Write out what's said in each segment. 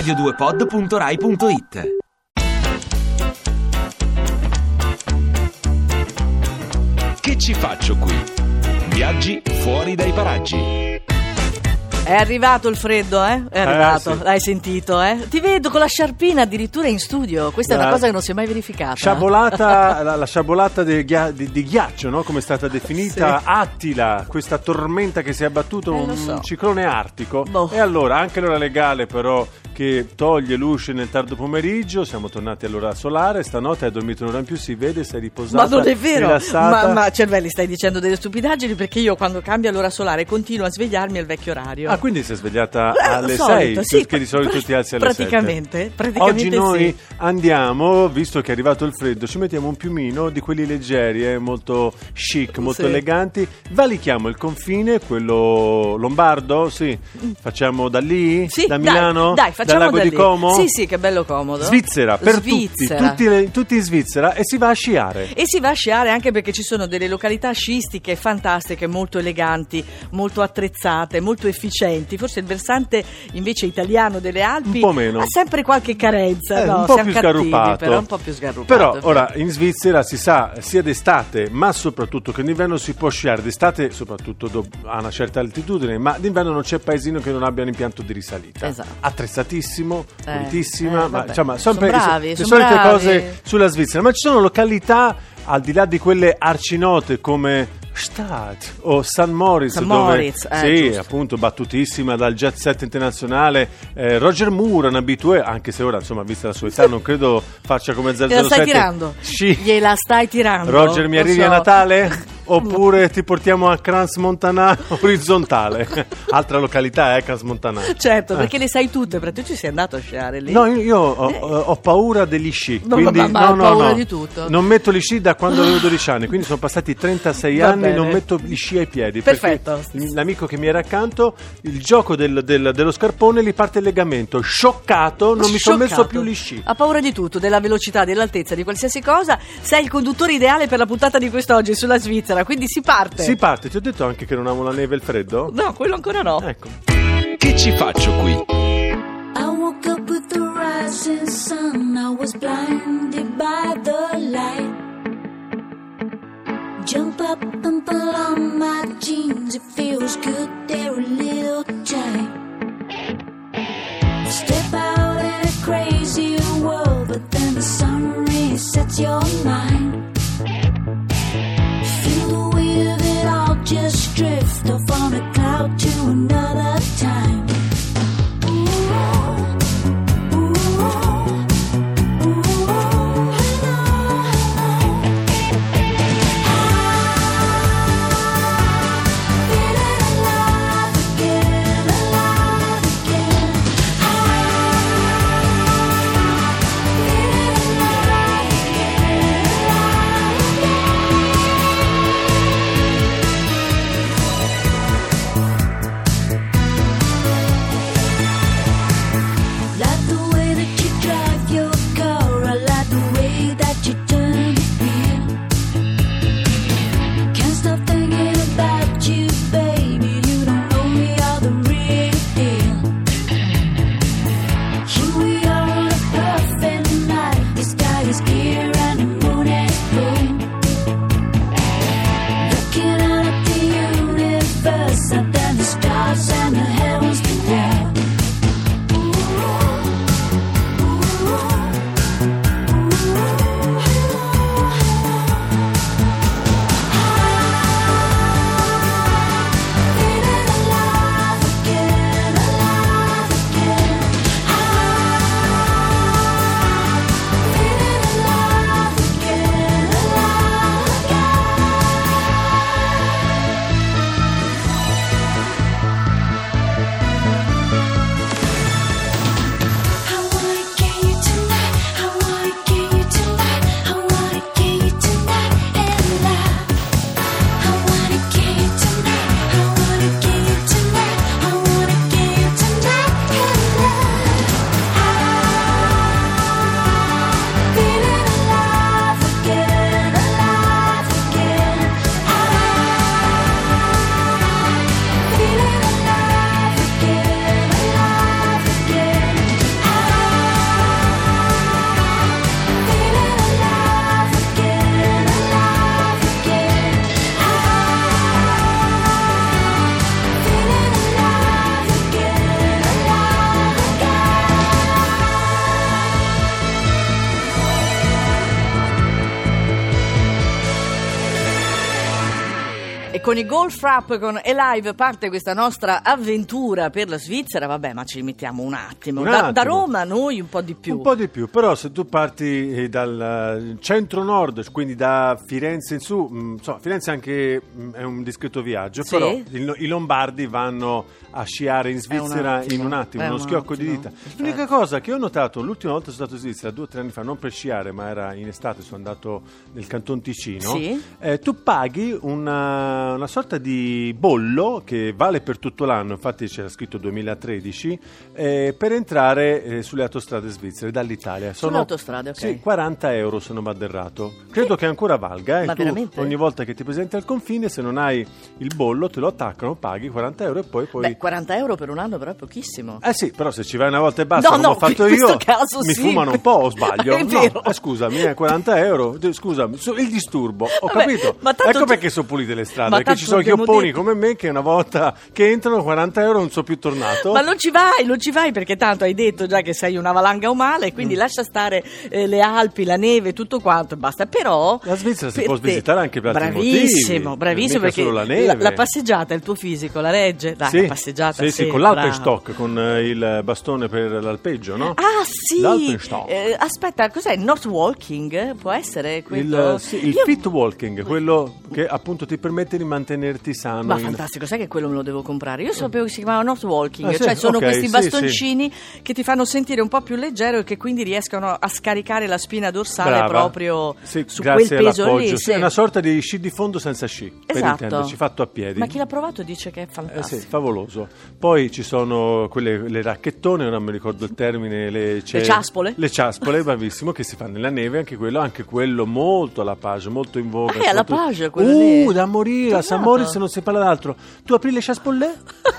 radio2pod.rai.it Che ci faccio qui? Viaggi fuori dai paraggi. È arrivato il freddo, eh? È arrivato, sì. l'hai sentito, eh? Ti vedo con la sciarpina addirittura in studio. Questa è una La- cosa che non si è mai verificata. Sciabolata, la, la sciabolata di, ghia- di- di ghiaccio, no? come è stata definita, Sì. Attila, questa tormenta che si è abbattuto, Eh, lo un so. ciclone artico. Boh. E allora, anche l'ora legale però che toglie luce nel tardo pomeriggio, siamo tornati all'ora solare, stanotte hai dormito un'ora in più, si vede, sei riposata, Ma non è vero, rilassata. ma, ma cervelli stai dicendo delle stupidaggini perché io quando cambio l'ora solare continuo a svegliarmi al vecchio orario. Ah, quindi sei svegliata Eh, alle solito, 6, sì, che di solito ti alzi alle 7. praticamente, praticamente Oggi noi sì. andiamo, visto che è arrivato il freddo, ci mettiamo un piumino di quelli leggeri, eh, molto chic, molto Sì. eleganti. Valichiamo il confine, quello lombardo, sì. Facciamo da lì? Sì, da dai, Milano? Dai, facciamo Dal lago da di. Como? Sì, sì, che bello comodo. Svizzera, per Svizzera. tutti, tutti, tutti in Svizzera e si va a sciare. E si va a sciare anche perché ci sono delle località sciistiche fantastiche, molto eleganti, molto attrezzate, molto efficienti. Forse il versante invece italiano delle Alpi Un po' meno. ha sempre qualche carenza. Eh, no? un po' cattivi, però un po' più sgarrupato. Però ora in Svizzera si sa sia d'estate, ma soprattutto che d'inverno si può sciare. D'estate, soprattutto a una certa altitudine, ma d'inverno non c'è paesino che non abbia un impianto di risalita. Esatto. Attrezzatissimo, Eh, pulitissima, eh, ma insomma, Sono sempre bravi, le solite bravi. cose sulla Svizzera. Ma ci sono località al di là di quelle arcinote come Stadt o San Moritz, San dove Moritz, eh, sì, giusto. appunto battutissima dal jet set internazionale eh, Roger Moore, un abitué, anche se ora insomma vista la sua età non credo faccia come 007 Gliela stai tirando? Sci. Gliela stai tirando? Roger mi Lo arrivi so. a Natale? Oppure ti portiamo a Crans Montana orizzontale altra località eh Crans Montana Certo, Eh. perché le sai tutte, perché tu ci sei andato a sciare lì. No, io, io ho, ho paura degli sci. No, quindi, ma- ma no, no, paura no. di tutto? Non metto gli sci da quando avevo 12 anni, quindi sono passati 36 Va anni bene. non metto gli sci ai piedi. Perfetto. L'amico che mi era accanto, il gioco del- del- dello scarpone gli parte il legamento. Scioccato, non mi sono messo più gli sci. Ha paura di tutto, della velocità, dell'altezza, di qualsiasi cosa. Sei il conduttore ideale per la puntata di quest'oggi sulla Svizzera, quindi si parte. Si parte, ti ho detto anche che non amo la neve e il freddo? No, quello ancora no. Ecco. Che ci faccio qui? I woke up with the rising sun. I was blinded by the light. Jump up and pull on my jeans. It feels good, they're a little tight. Step out in a crazy world, but then the sun resets your mind. Con i Golf Rap con Elive parte questa nostra avventura per la Svizzera. Vabbè, ma ci mettiamo un attimo. Un Da, da attimo. Roma noi un po' di più. Un po' di più, però se tu parti eh, dal centro-nord, quindi da Firenze in su, insomma, Firenze anche mh, è un discreto viaggio, Sì. però i lombardi vanno a sciare in un Svizzera attimo, in un attimo, uno un schiocco di attimo, dita. perfetto. L'unica cosa che ho notato, l'ultima volta sono stato in Svizzera, due o tre anni fa, non per sciare, ma era in estate, sono andato nel canton Ticino, Sì. eh, tu paghi una, una sorta di bollo che vale per tutto l'anno, infatti c'era scritto 2013, eh, per entrare eh, sulle autostrade svizzere dall'Italia. Sono, autostrade, ok. Sì, 40 euro se non vado errato. Credo che ancora valga. eh. Ma Tu veramente? ogni volta che ti presenti al confine, se non hai il bollo, te lo attaccano, paghi 40 euro e poi puoi... Beh, 40 euro per un anno però è pochissimo. Eh sì, però se ci vai una volta e basta, No, come no, ho fatto io, caso mi sì. fumano un po', o sbaglio? No, eh, scusami, eh, 40 euro, D- scusami, il disturbo, ho Vabbè, capito. ma tanto ecco perché sono pulite le strade, perché ci sono detto- come me che una volta che entrano 40 euro non sono più tornato. Ma non ci vai, non ci vai perché tanto hai detto già che sei una valanga umana e quindi Mm. lascia stare eh, le Alpi, la neve, tutto quanto e basta. Però La Svizzera si può te- visitare anche per altri bravissimo, motivi, Bravissimo, mica perché la neve. la passeggiata, il tuo fisico, la regge. Dai, sì, la passeggiata sì, sì, sì, con l'Alpenstock, con eh, il bastone per l'alpeggio, no? Ah sì, L'Alpenstock. Eh, aspetta, cos'è? North Walking? Può essere quello? Il, sì, il Io- fit walking, quello che appunto ti permette di mantenerti sano. Ma in- fantastico, sai che quello me lo devo comprare? Io sapevo che si chiamava North Walking, Ah, sì? cioè sono Ok, questi sì, bastoncini che ti fanno sentire un po' più leggero e che quindi riescono a scaricare la spina dorsale Brava. proprio Sì, su quel peso lì. Sì, è una sorta di sci di fondo senza sci, per Esatto. intenderci, fatto a piedi. Ma chi l'ha provato dice che è Eh sì, fantastico. favoloso. Poi ci sono quelle le racchettone, non mi ricordo il termine, le, ce- Le ciaspole? Le ciaspole, bravissimo, che si fanno nella neve, anche quello, anche quello molto alla page, molto in voga. Ah, è alla page quello Uh, lì? da morire, San? Moritz non si parla d'altro. Tu apri le ciaspole?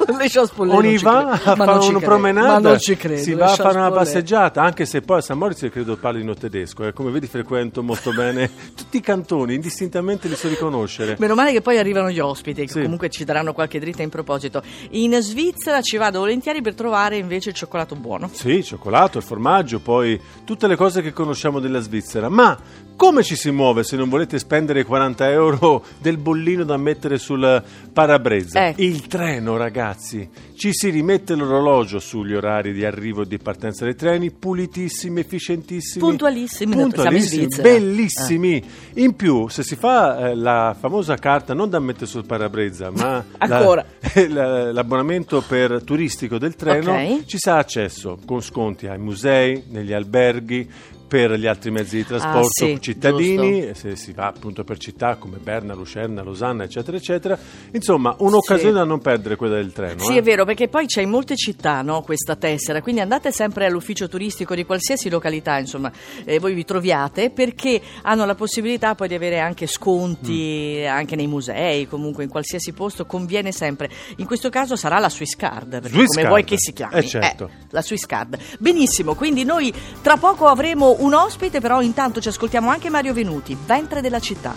le non y va a fare una credo. promenade? Ma non ci credo. Si va a fare una passeggiata, anche se poi a San Moritz credo parlino tedesco. eh. Come vedi frequento molto bene tutti i cantoni, indistintamente li so riconoscere. Meno male che poi arrivano gli ospiti, che Sì. comunque ci daranno qualche dritta in proposito. In Svizzera ci vado volentieri per trovare invece il cioccolato buono. Sì, il cioccolato, il formaggio, poi tutte le cose che conosciamo della Svizzera. Ma come ci si muove se non volete spendere 40 euro del bollino da mettere sul parabrezza? Eh. Il treno, ragazzi. Ci si rimette l'orologio sugli orari di arrivo e di partenza dei treni, pulitissimi, efficientissimi. Puntualissimi, puntualissimi, bellissimi. In più, se si fa eh, la famosa carta non da mettere sul parabrezza, ma la- la- l'abbonamento per turistico del treno, Ok. ci sarà accesso con sconti ai musei, negli alberghi, per gli altri mezzi di trasporto Ah, sì, cittadini, e se si va appunto per città come Berna, Lucerna, Losanna, eccetera, eccetera. Insomma, un'occasione Sì. da non perdere quella del treno. Sì, eh. è vero, perché poi c'è in molte città no, questa tessera, quindi andate sempre all'ufficio turistico di qualsiasi località, insomma, eh, voi vi troviate, perché hanno la possibilità poi di avere anche sconti Mm. anche nei musei, comunque in qualsiasi posto, conviene sempre. In questo caso sarà la Swiss Card, perché Swiss come Card. vuoi che si chiami? Eh, certo. la Swiss Card. Benissimo, quindi noi tra poco avremo un ospite, però intanto ci ascoltiamo anche Mario Venuti, Ventre della città.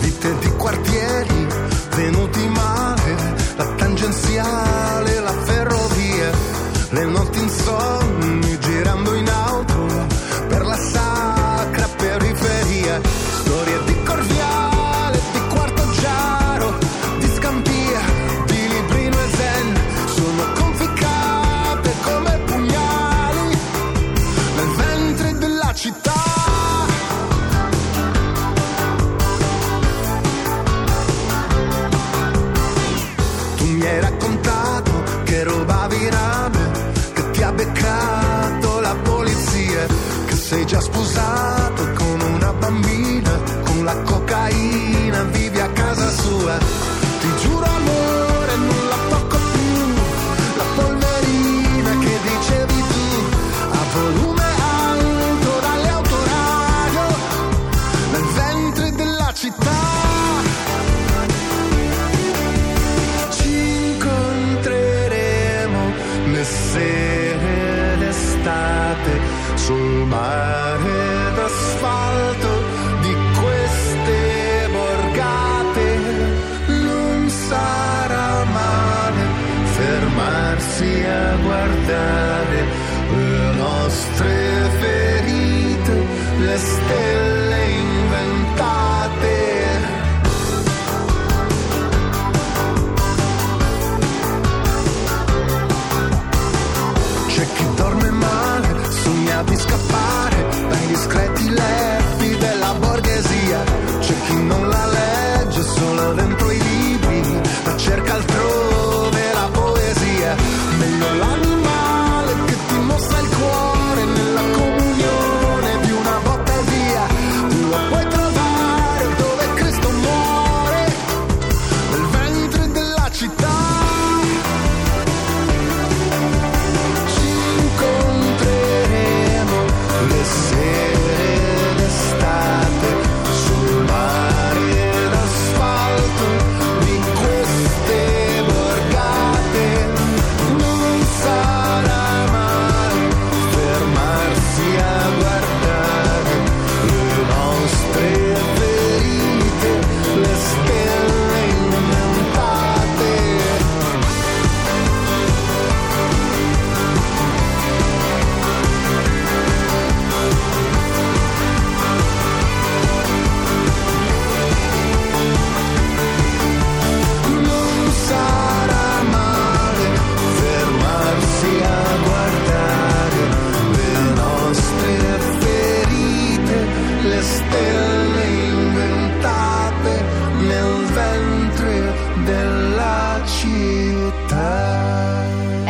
Vite di quartieri venuti male, la tangenziale, la ferrovia, le notti insonni girando in auto biname che ti ha beccato la polizia, che sei già sposato sul mare d'asfalto.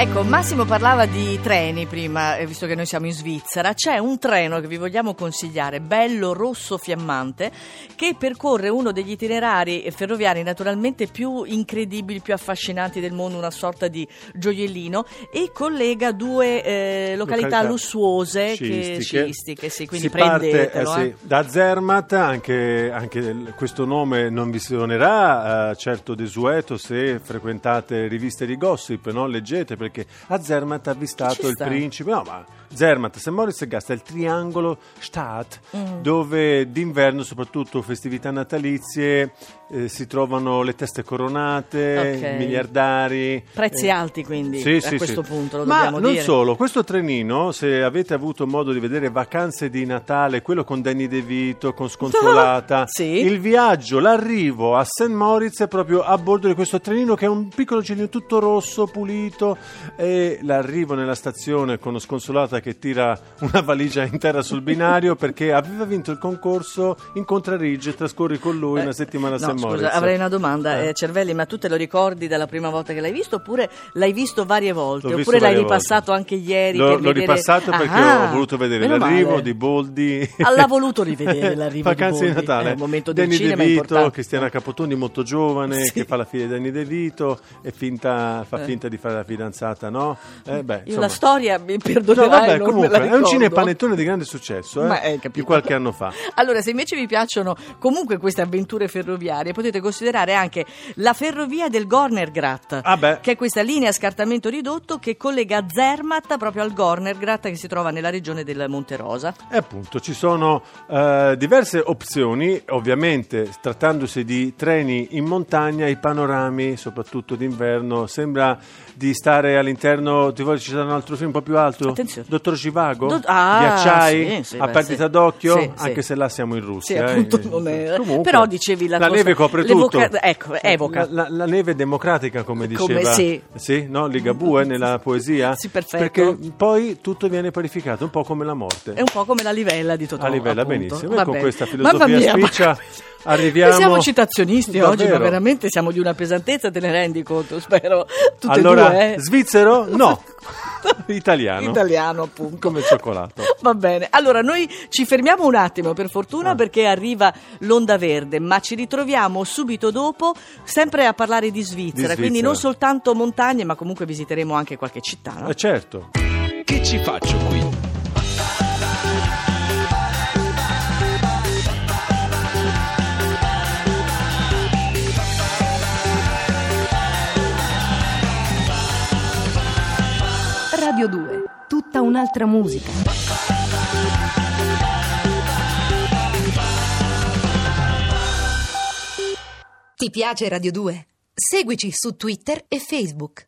Ecco, Massimo parlava di treni prima, eh, visto che noi siamo in Svizzera. C'è un treno che vi vogliamo consigliare, bello rosso fiammante, che percorre uno degli itinerari ferroviari naturalmente più incredibili, più affascinanti del mondo, una sorta di gioiellino, e collega due eh, località, Località lussuose, che, sciistiche. sciistiche, sì, quindi si parte prendetelo. eh, sì, eh. da Zermatt, anche, anche questo nome non vi suonerà eh, certo desueto se frequentate riviste di gossip, no? leggete perché a Zermatt ha avvistato il principe, no ma Zermatt, St. Moritz e Gast è il triangolo Stadt Mm. dove d'inverno soprattutto festività natalizie eh, si trovano le teste coronate, Ok. miliardari. Prezzi eh, alti quindi, sì, a sì, questo sì. punto lo Ma non dire. solo, questo trenino, se avete avuto modo di vedere Vacanze di Natale, quello con Danny De Vito, con Sconsolata, Sì. il viaggio, l'arrivo a St. Moritz è proprio a bordo di questo trenino che è un piccolo trenino tutto rosso, pulito, e l'arrivo nella stazione con Sconsolata che tira una valigia in terra sul binario perché aveva vinto il concorso Incontra Ridge, trascorri con lui una settimana a Eh, No, St. Moritz. Scusa, avrei una domanda, Eh. eh, Cervelli, ma tu te lo ricordi dalla prima volta che l'hai visto oppure l'hai visto varie volte? L'ho oppure l'hai ripassato volte. anche ieri? L'ho, l'ho vedere- ripassato perché Ah, ho voluto vedere l'arrivo male. di Boldi. L'ha voluto rivedere l'arrivo di Vacanze di Boldi. Natale. È un momento del Danny cinema De Vito, importante. Cristiana Capotoni molto giovane Sì. che fa la figlia di Danny De Vito e finta, fa Eh. finta di fare la fidanzata, no? Eh, beh, Io la storia mi No, perdonerai, vabbè, non me comunque è un cinepanettone di grande successo, eh, eh, di qualche anno fa. Allora, se invece vi piacciono comunque queste avventure ferroviarie, potete considerare anche la ferrovia del Gornergrat, Ah, beh. che è questa linea a scartamento ridotto che collega Zermatt proprio al Gornergrat che si trova nella regione del Monte Rosa. E appunto ci sono eh, diverse opzioni, ovviamente trattandosi di treni in montagna, i panorami, soprattutto d'inverno, sembra di stare all'interno, ti vuoi citare un altro film un po' più alto? Attenzione. Dottor Civago? Dot- ah, Ghiacciai? sì, sì, a beh, perdita sì. d'occhio? Anche se là siamo in Russia. Eh. appunto. Comunque, Però dicevi la, la cosa- neve copre tutto. Ecco, evoca. La, la- la neve democratica, come Come diceva sì. no? Ligabue nella poesia. Sì, perfetto. Perché poi tutto viene parificato, un po' come la morte. È un po' come la livella di Totò. A livello, appunto. benissimo. Con questa filosofia mia, ma- spiccia arriviamo... Noi siamo citazionisti oggi, ma Davvero? veramente siamo di una pesantezza, te ne rendi conto? Spero tutte Allora, e due. eh. svizzero? No. Italiano. Italiano, appunto. Come cioccolato. Va bene, allora noi ci fermiamo un attimo per fortuna perché arriva l'onda verde, ma ci ritroviamo subito dopo sempre a parlare di Svizzera, Di Svizzera. quindi non soltanto montagne, ma comunque visiteremo anche qualche città. no? Eh, certo. Che ci faccio qui? Radio 2, tutta un'altra musica. Ti piace Radio 2? Seguici su Twitter e Facebook.